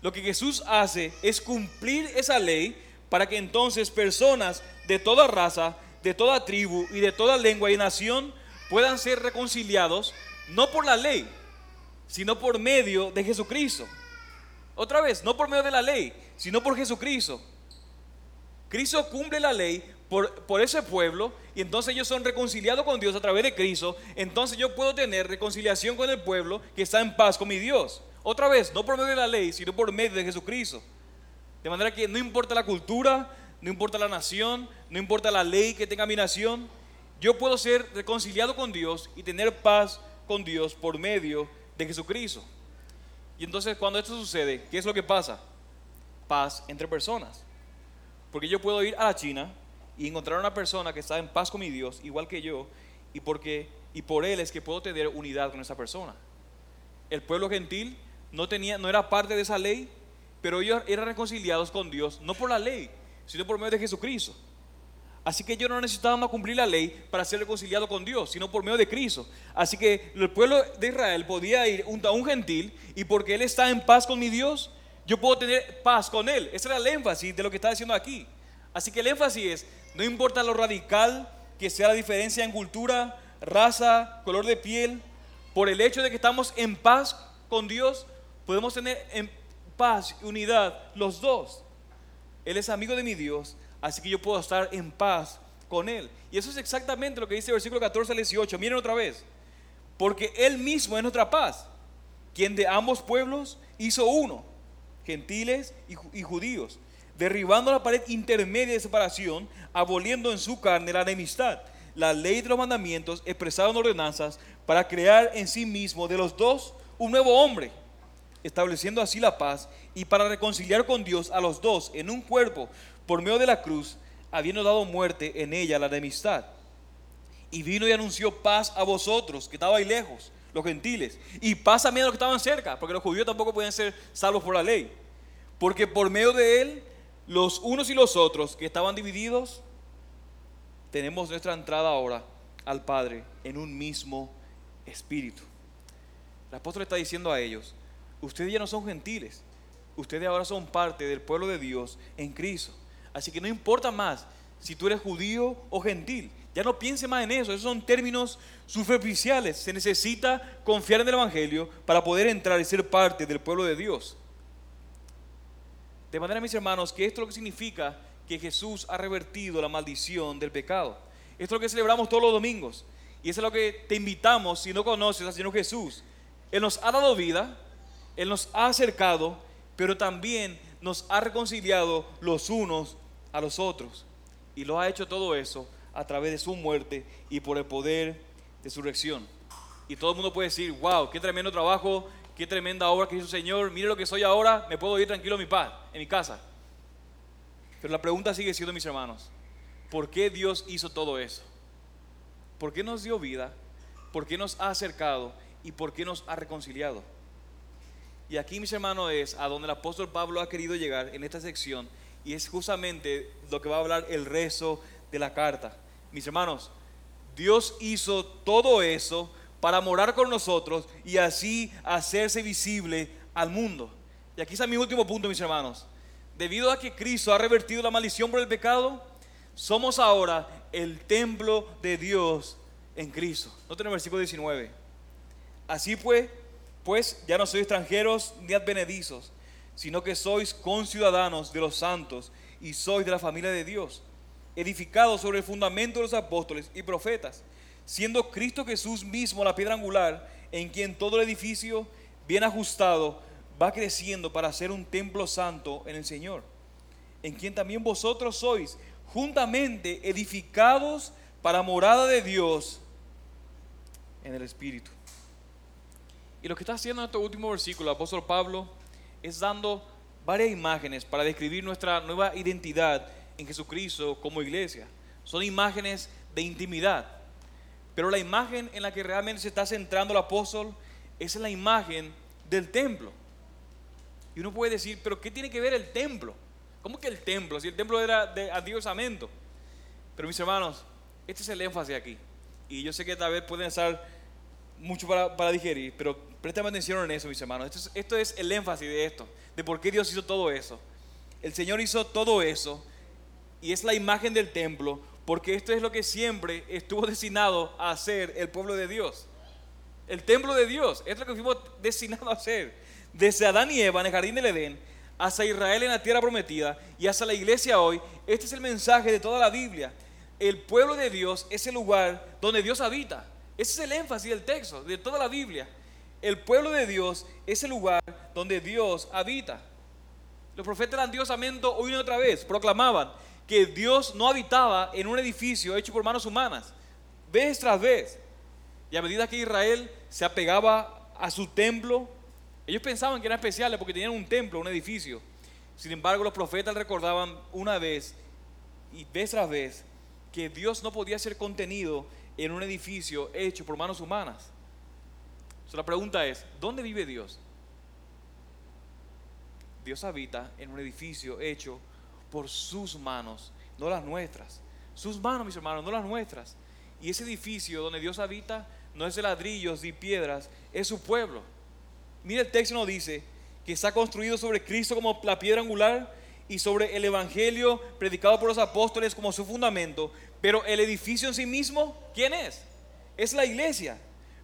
lo que Jesús hace es cumplir esa ley para que entonces personas de toda raza de toda tribu y de toda lengua y nación puedan ser reconciliados, no por la ley, sino por medio de Jesucristo. Otra vez, no por medio de la ley, sino por Jesucristo. Cristo cumple la ley por, por, ese pueblo y entonces ellos son reconciliados con Dios a través de Cristo. Entonces yo puedo tener reconciliación con el pueblo que está en paz con mi Dios. Otra vez, no por medio de la ley, sino por medio de Jesucristo. De manera que no importa la cultura, no importa la nación, no importa la ley que tenga mi nación, yo puedo ser reconciliado con Dios y tener paz con Dios por medio de Jesucristo. Y entonces cuando esto sucede, ¿qué es lo que pasa? Paz entre personas. Porque yo puedo ir a la China y encontrar a una persona que está en paz con mi Dios, igual que yo, y, porque, y por él es que puedo tener unidad con esa persona. El pueblo gentil no, tenía, no era parte de esa ley, pero ellos eran reconciliados con Dios, no por la ley, sino por medio de Jesucristo. Así que yo no necesitaba cumplir la ley para ser reconciliado con Dios, sino por medio de Cristo. Así que el pueblo de Israel podía ir a un gentil y porque él está en paz con mi Dios, yo puedo tener paz con él. Ese era el énfasis de lo que está diciendo aquí. Así que el énfasis es, no importa lo radical que sea la diferencia en cultura, raza, color de piel, por el hecho de que estamos en paz con Dios, podemos tener en paz y unidad los dos. Él es amigo de mi Dios, así que yo puedo estar en paz con Él. Y eso es exactamente lo que dice el versículo 14 al 18. Miren otra vez. Porque Él mismo es nuestra paz, quien de ambos pueblos hizo uno. Gentiles y, judíos, derribando la pared intermedia de separación, aboliendo en su carne la enemistad, la ley de los mandamientos expresada en ordenanzas, para crear en sí mismo de los dos un nuevo hombre, estableciendo así la paz y para reconciliar con Dios a los dos en un cuerpo por medio de la cruz, habiendo dado muerte en ella la enemistad. Y vino y anunció paz a vosotros que estabais lejos los gentiles, y paz también a los que estaban cerca, porque los judíos tampoco pueden ser salvos por la ley. Porque por medio de él, los unos y los otros que estaban divididos, tenemos nuestra entrada ahora al Padre en un mismo espíritu. El apóstol está diciendo a ellos, ustedes ya no son gentiles, ustedes ahora son parte del pueblo de Dios en Cristo. Así que no importa más si tú eres judío o gentil, ya no piense más en eso, esos son términos superficiales. Se necesita confiar en el Evangelio para poder entrar y ser parte del pueblo de Dios. De manera, mis hermanos, que esto es lo que significa que Jesús ha revertido la maldición del pecado. Esto es lo que celebramos todos los domingos. Y eso es lo que te invitamos si no conoces al Señor Jesús. Él nos ha dado vida, Él nos ha acercado, pero también nos ha reconciliado los unos a los otros. Y lo ha hecho todo eso a través de su muerte y por el poder de su resurrección. Y todo el mundo puede decir, wow, qué tremendo trabajo, qué tremenda obra que hizo el Señor, mire lo que soy ahora, me puedo ir tranquilo en mi paz, en mi casa. Pero la pregunta sigue siendo, mis hermanos, ¿por qué Dios hizo todo eso? ¿Por qué nos dio vida? ¿Por qué nos ha acercado? ¿Y por qué nos ha reconciliado? Y aquí, mis hermanos, es a donde el apóstol Pablo ha querido llegar en esta sección y es justamente lo que va a hablar el rezo de la carta. Mis hermanos, Dios hizo todo eso para morar con nosotros y así hacerse visible al mundo. Y aquí está mi último punto, mis hermanos. Debido a que Cristo ha revertido la maldición por el pecado, somos ahora el templo de Dios en Cristo. Noten el versículo 19. Así pues, pues ya no sois extranjeros ni advenedizos, sino que sois conciudadanos de los santos y sois de la familia de Dios edificado sobre el fundamento de los apóstoles y profetas, siendo Cristo Jesús mismo la piedra angular, en quien todo el edificio, bien ajustado, va creciendo para ser un templo santo en el Señor, en quien también vosotros sois juntamente edificados para morada de Dios en el Espíritu. Y lo que está haciendo en este último versículo el apóstol Pablo es dando varias imágenes para describir nuestra nueva identidad en Jesucristo como iglesia. Son imágenes de intimidad. Pero la imagen en la que realmente se está centrando el apóstol es la imagen del templo. Y uno puede decir, pero ¿qué tiene que ver el templo? ¿Cómo que el templo? Si el templo era de adiosamento. Pero mis hermanos, este es el énfasis aquí. Y yo sé que tal vez pueden estar mucho para, digerir, pero préstame atención en eso, mis hermanos. Esto es, esto es el énfasis de esto, de por qué Dios hizo todo eso. El Señor hizo todo eso y es la imagen del templo, porque esto es lo que siempre estuvo destinado a hacer el pueblo de Dios. El templo de Dios, es lo que fuimos destinados a hacer. Desde Adán y Eva en el jardín del Edén, hasta Israel en la tierra prometida y hasta la iglesia hoy, este es el mensaje de toda la Biblia. El pueblo de Dios es el lugar donde Dios habita. Ese es el énfasis del texto, de toda la Biblia. El pueblo de Dios es el lugar donde Dios habita. Los profetas del Antiguo Testamento hoy y otra vez proclamaban que Dios no habitaba en un edificio hecho por manos humanas, vez tras vez. Y a medida que Israel se apegaba a su templo, ellos pensaban que era especial porque tenían un templo, un edificio. Sin embargo, los profetas recordaban una vez y vez tras vez que Dios no podía ser contenido en un edificio hecho por manos humanas. la pregunta es, ¿dónde vive Dios? Dios habita en un edificio hecho por sus manos, no las nuestras. Sus manos, mis hermanos, no las nuestras. Y ese edificio donde Dios habita no es de ladrillos y piedras, es su pueblo. Mira el texto nos dice que está construido sobre Cristo como la piedra angular y sobre el Evangelio predicado por los apóstoles como su fundamento. Pero el edificio en sí mismo, ¿quién es? Es la iglesia.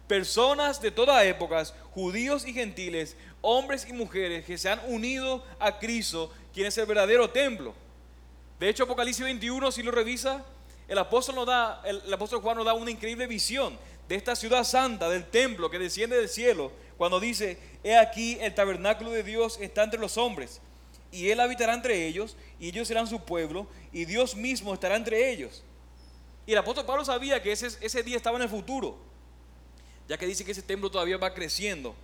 Personas de todas épocas, judíos y gentiles, hombres y mujeres que se han unido a Cristo quién es el verdadero templo. De hecho, Apocalipsis 21, si lo revisa, el apóstol, nos da, el, apóstol Juan nos da una increíble visión de esta ciudad santa, del templo que desciende del cielo, cuando dice, he aquí el tabernáculo de Dios está entre los hombres, y Él habitará entre ellos, y ellos serán su pueblo, y Dios mismo estará entre ellos. Y el apóstol Pablo sabía que ese, ese día estaba en el futuro, ya que dice que ese templo todavía va creciendo,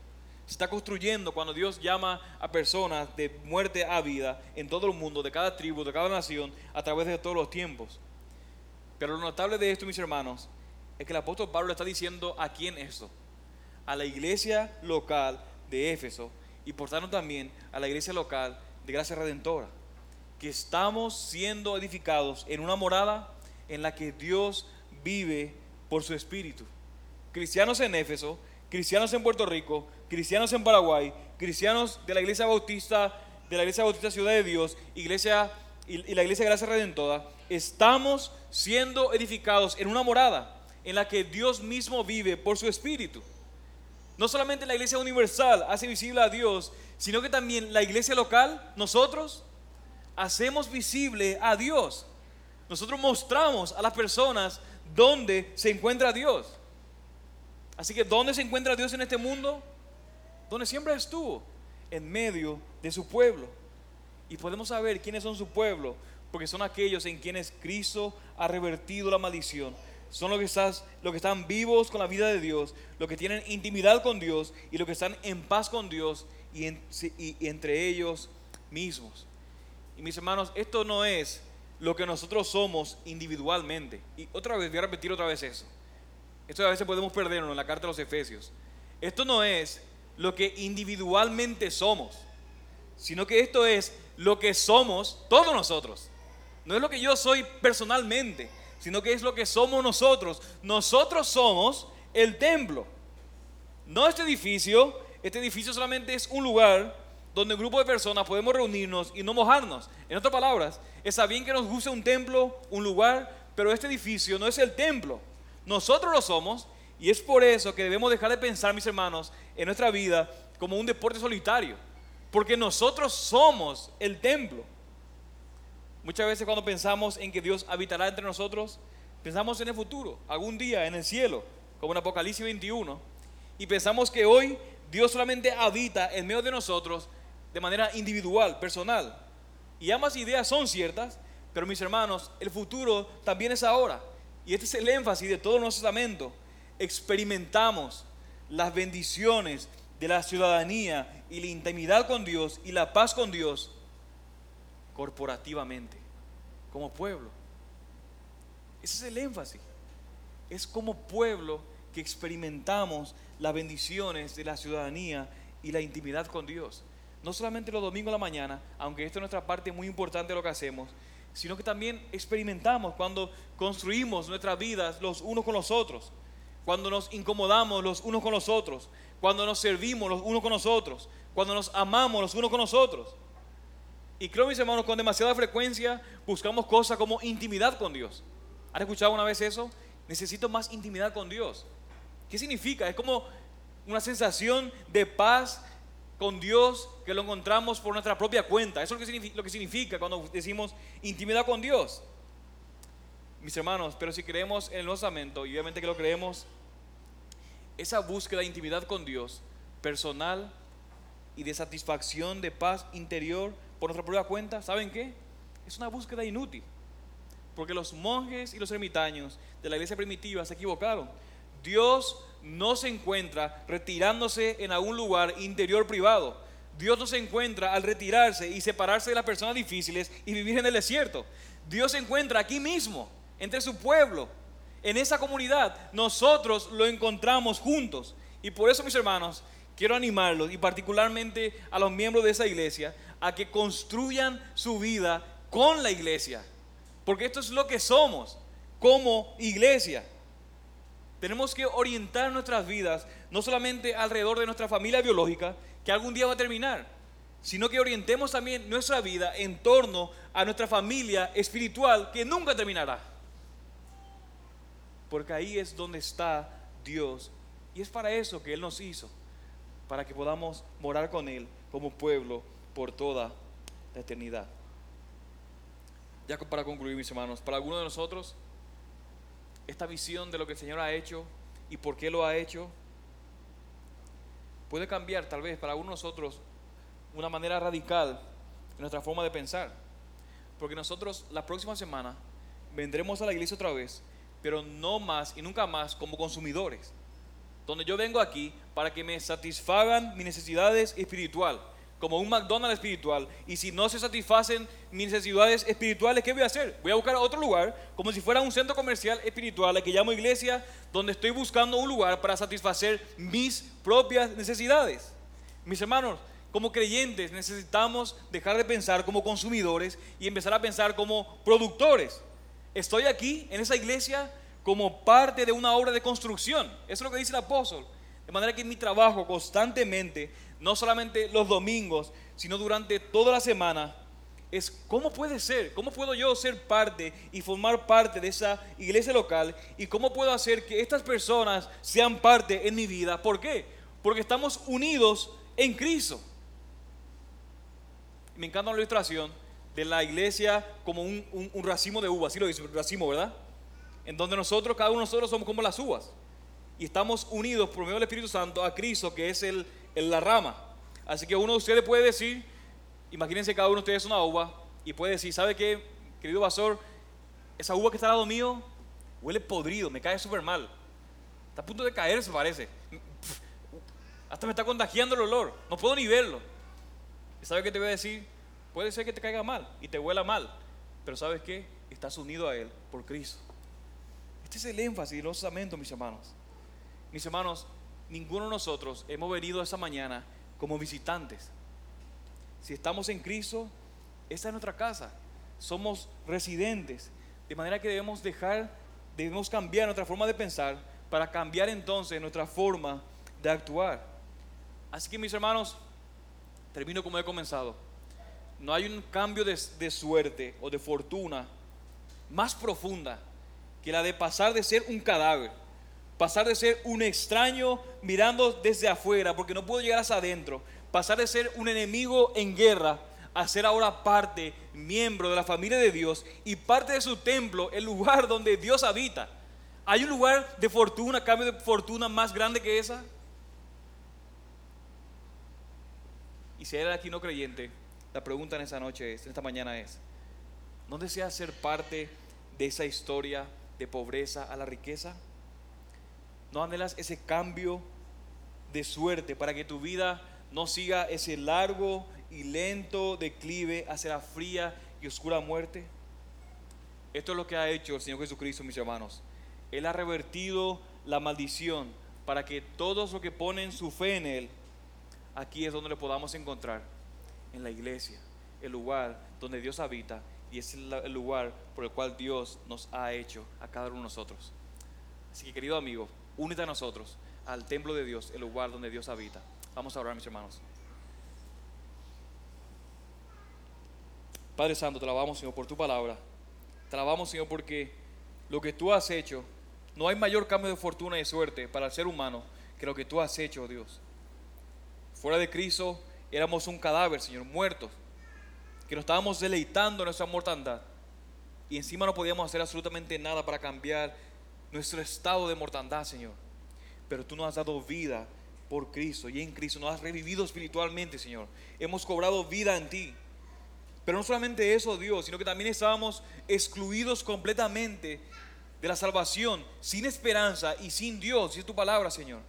se está construyendo cuando Dios llama a personas de muerte a vida en todo el mundo, de cada tribu, de cada nación, a través de todos los tiempos. Pero lo notable de esto, mis hermanos, es que el apóstol Pablo está diciendo a quién esto, a la iglesia local de Éfeso y por tanto también a la iglesia local de Gracia Redentora, que estamos siendo edificados en una morada en la que Dios vive por su espíritu. Cristianos en Éfeso, cristianos en Puerto Rico, cristianos en Paraguay, cristianos de la iglesia bautista, de la iglesia bautista Ciudad de Dios, iglesia y, la iglesia Gracia Redentora, estamos siendo edificados en una morada en la que Dios mismo vive por su espíritu. No solamente la iglesia universal hace visible a Dios, sino que también la iglesia local, nosotros hacemos visible a Dios. Nosotros mostramos a las personas dónde se encuentra Dios. Así que ¿dónde se encuentra Dios en este mundo? Donde siempre estuvo, en medio de su pueblo. Y podemos saber quiénes son su pueblo, porque son aquellos en quienes Cristo ha revertido la maldición son los que, están vivos con la vida de Dios, los que tienen intimidad con Dios y los que están en paz con Dios y, entre ellos mismos. Y mis hermanos, esto no es lo que nosotros somos individualmente. Y otra vez, voy a repetir otra vez eso. Esto a veces podemos perdernos en la carta de los Efesios. Esto no es lo que individualmente somos, sino que esto es lo que somos todos nosotros. No es lo que yo soy personalmente, sino que es lo que somos nosotros. Nosotros somos el templo. No este edificio, este edificio solamente es un lugar donde un grupo de personas podemos reunirnos y no mojarnos. En otras palabras, está bien que nos guste un templo, un lugar, pero este edificio no es el templo. Nosotros lo somos y es por eso que debemos dejar de pensar, mis hermanos, en nuestra vida como un deporte solitario. Porque nosotros somos el templo. Muchas veces cuando pensamos en que Dios habitará entre nosotros, pensamos en el futuro, algún día en el cielo, como en Apocalipsis 21, y pensamos que hoy Dios solamente habita en medio de nosotros de manera individual, personal. Y ambas ideas son ciertas, pero mis hermanos, el futuro también es ahora. Y este es el énfasis de todo nuestro testamento. Experimentamos las bendiciones de la ciudadanía y la intimidad con Dios y la paz con Dios corporativamente, como pueblo. Ese es el énfasis. Es como pueblo que experimentamos las bendiciones de la ciudadanía y la intimidad con Dios. No solamente los domingos a la mañana, aunque esto es nuestra parte muy importante de lo que hacemos, sino que también experimentamos cuando construimos nuestras vidas los unos con los otros, cuando nos incomodamos los unos con los otros, cuando nos servimos los unos con los otros, cuando nos amamos los unos con los otros. Y creo, mis hermanos, con demasiada frecuencia buscamos cosas como intimidad con Dios. ¿Han escuchado una vez eso? Necesito más intimidad con Dios. ¿Qué significa? Es como una sensación de paz con Dios que lo encontramos por nuestra propia cuenta. Eso es lo que significa, cuando decimos intimidad con Dios. Mis hermanos, pero si creemos en el Nuevo y obviamente que lo creemos, esa búsqueda de intimidad con Dios, personal y de satisfacción de paz interior, por nuestra propia cuenta, ¿saben qué? Es una búsqueda inútil. Porque los monjes y los ermitaños de la iglesia primitiva se equivocaron. Dios no se encuentra retirándose en algún lugar interior privado. Dios no se encuentra al retirarse y separarse de las personas difíciles y vivir en el desierto. Dios se encuentra aquí mismo, entre su pueblo, en esa comunidad. Nosotros lo encontramos juntos. Y por eso, mis hermanos, quiero animarlos, y particularmente a los miembros de esa iglesia, a que construyan su vida con la iglesia. Porque esto es lo que somos como iglesia. Tenemos que orientar nuestras vidas no solamente alrededor de nuestra familia biológica, que algún día va a terminar, sino que orientemos también nuestra vida en torno a nuestra familia espiritual que nunca terminará. Porque ahí es donde está Dios. Y es para eso que Él nos hizo, para que podamos morar con Él como pueblo por toda la eternidad. Ya para concluir, mis hermanos, para algunos de nosotros, esta visión de lo que el Señor ha hecho y por qué lo ha hecho, puede cambiar tal vez para algunos de nosotros una manera radical en nuestra forma de pensar. Porque nosotros la próxima semana vendremos a la iglesia otra vez, pero no más y nunca más como consumidores. Donde yo vengo aquí para que me satisfagan mis necesidades espirituales, como un McDonald's espiritual. Y si no se satisfacen mis necesidades espirituales, ¿qué voy a hacer? Voy a buscar otro lugar, como si fuera un centro comercial espiritual, al que llamo iglesia, donde estoy buscando un lugar para satisfacer mis propias necesidades. Mis hermanos, como creyentes necesitamos dejar de pensar como consumidores y empezar a pensar como productores. Estoy aquí en esa iglesia como parte de una obra de construcción. Eso es lo que dice el apóstol. De manera que mi trabajo constantemente, no solamente los domingos, sino durante toda la semana, es cómo puede ser, cómo puedo yo ser parte y formar parte de esa iglesia local y cómo puedo hacer que estas personas sean parte en mi vida. ¿Por qué? Porque estamos unidos en Cristo me encanta la ilustración de la iglesia como un, racimo de uvas, así lo dice, racimo, ¿verdad? En donde nosotros, cada uno de nosotros somos como las uvas. Y estamos unidos por medio del Espíritu Santo a Cristo, que es el, la rama. Así que uno de ustedes puede decir, imagínense cada uno de ustedes es una uva, y puede decir, ¿sabe qué, querido pastor? Esa uva que está al lado mío huele podrido, me cae súper mal. Está a punto de caerse, parece. Hasta me está contagiando el olor, no puedo ni verlo. ¿Sabe qué te voy a decir? Puede ser que te caiga mal y te huela mal, pero ¿sabes qué? Estás unido a Él por Cristo. Este es el énfasis de los sacramentos, mis hermanos. Mis hermanos, ninguno de nosotros hemos venido esa mañana como visitantes. Si estamos en Cristo, esta es nuestra casa. Somos residentes. De manera que debemos dejar, debemos cambiar nuestra forma de pensar para cambiar entonces nuestra forma de actuar. Así que mis hermanos, termino como he comenzado. No hay un cambio de, suerte o de fortuna más profunda que la de pasar de ser un cadáver, pasar de ser un extraño mirando desde afuera porque no puedo llegar hacia adentro, pasar de ser un enemigo en guerra a ser ahora parte, miembro de la familia de Dios y parte de su templo, el lugar donde Dios habita. ¿Hay un lugar de fortuna, cambio de fortuna más grande que esa? Y si eres aquí no creyente, la pregunta en esta noche, en esta mañana es, ¿no deseas ser parte de esa historia de pobreza a la riqueza? ¿No anhelas ese cambio de suerte para que tu vida no siga ese largo y lento declive hacia la fría y oscura muerte? Esto es lo que ha hecho el Señor Jesucristo, mis hermanos. Él ha revertido la maldición para que todos los que ponen su fe en Él aquí es donde le podamos encontrar, en la iglesia, el lugar donde Dios habita y es el lugar por el cual Dios nos ha hecho a cada uno de nosotros. Así que querido amigo, únete a nosotros, al templo de Dios, el lugar donde Dios habita. Vamos a orar, mis hermanos. Padre Santo, te alabamos, Señor, por tu palabra. Te alabamos, Señor, porque lo que tú has hecho, no hay mayor cambio de fortuna y suerte para el ser humano que lo que tú has hecho, Dios. Fuera de Cristo éramos un cadáver, Señor, muertos, que nos estábamos deleitando en nuestra mortandad. Y encima no podíamos hacer absolutamente nada para cambiar nuestro estado de mortandad, Señor. Pero tú nos has dado vida por Cristo y en Cristo nos has revivido espiritualmente, Señor. Hemos cobrado vida en ti. Pero no solamente eso, Dios, sino que también estábamos excluidos completamente de la salvación, sin esperanza y sin Dios, y es tu palabra, Señor.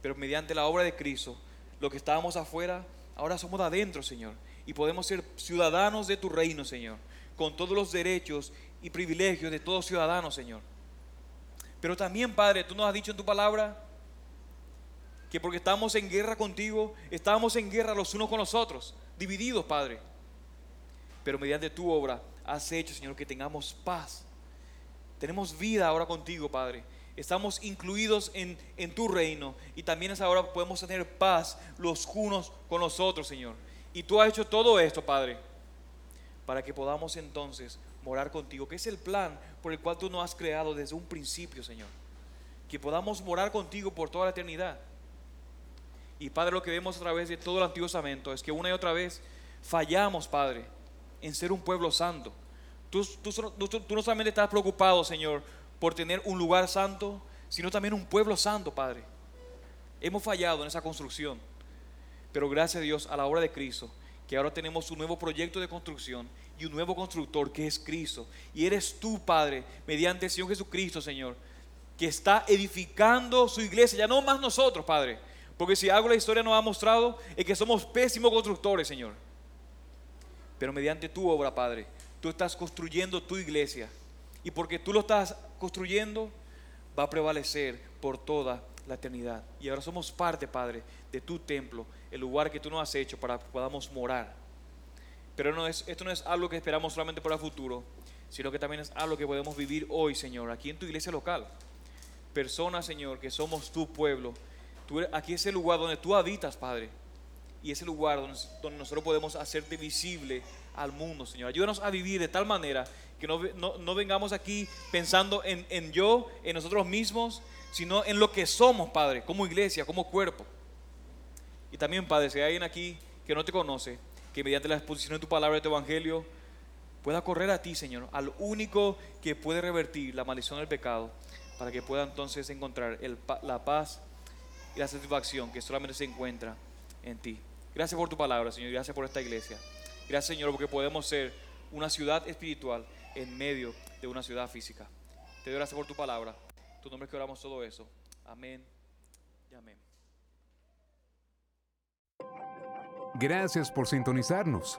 Pero mediante la obra de Cristo, lo que estábamos afuera, ahora somos de adentro, Señor. Y podemos ser ciudadanos de tu reino, Señor. Con todos los derechos y privilegios de todos ciudadanos, Señor. Pero también, Padre, tú nos has dicho en tu palabra que porque estamos en guerra contigo, estamos en guerra los unos con los otros, divididos, Padre. Pero mediante tu obra has hecho, Señor, que tengamos paz. Tenemos vida ahora contigo, Padre estamos incluidos en, tu reino y también es ahora podemos tener paz los unos con los otros, Señor. Y tú has hecho todo esto, Padre, para que podamos entonces morar contigo, que es el plan por el cual tú nos has creado desde un principio, Señor. Que podamos morar contigo por toda la eternidad. Y Padre, lo que vemos a través de todo el Antiguo Testamento es que una y otra vez fallamos, Padre, en ser un pueblo santo. Tú, tú, tú, tú no solamente estás preocupado, Señor, por tener un lugar santo, sino también un pueblo santo, Padre. Hemos fallado en esa construcción, pero gracias a Dios a la obra de Cristo, que ahora tenemos un nuevo proyecto de construcción y un nuevo constructor que es Cristo. Y eres tú, Padre, mediante el Señor Jesucristo, Señor, que está edificando su iglesia, ya no más nosotros, Padre. Porque si algo la historia nos ha mostrado es que somos pésimos constructores, Señor. Pero mediante tu obra, Padre, tú estás construyendo tu iglesia. Y porque tú lo estás construyendo, va a prevalecer por toda la eternidad. Y ahora somos parte, Padre, de tu templo, el lugar que tú nos has hecho para que podamos morar. Pero no es, esto no es algo que esperamos solamente para el futuro, sino que también es algo que podemos vivir hoy, Señor, aquí en tu iglesia local. Personas, Señor, que somos tu pueblo. Aquí es el lugar donde tú habitas, Padre. Y es el lugar donde, nosotros podemos hacerte visible al mundo, Señor. Ayúdanos a vivir de tal manera que no, no, vengamos aquí pensando en, en yo, en nosotros mismos, sino en lo que somos, Padre, como iglesia, como cuerpo. Y también, Padre, si hay alguien aquí que no te conoce, que mediante la exposición de tu palabra, de tu evangelio, pueda correr a ti, Señor, al único que puede revertir la maldición del pecado, para que pueda entonces encontrar el, la paz y la satisfacción que solamente se encuentra en ti. Gracias por tu palabra, Señor, gracias por esta iglesia. Gracias, Señor, porque podemos ser una ciudad espiritual en medio de una ciudad física. Te doy gracias por tu palabra. Tu nombre es que oramos todo eso. Amén y amén. Gracias por sintonizarnos.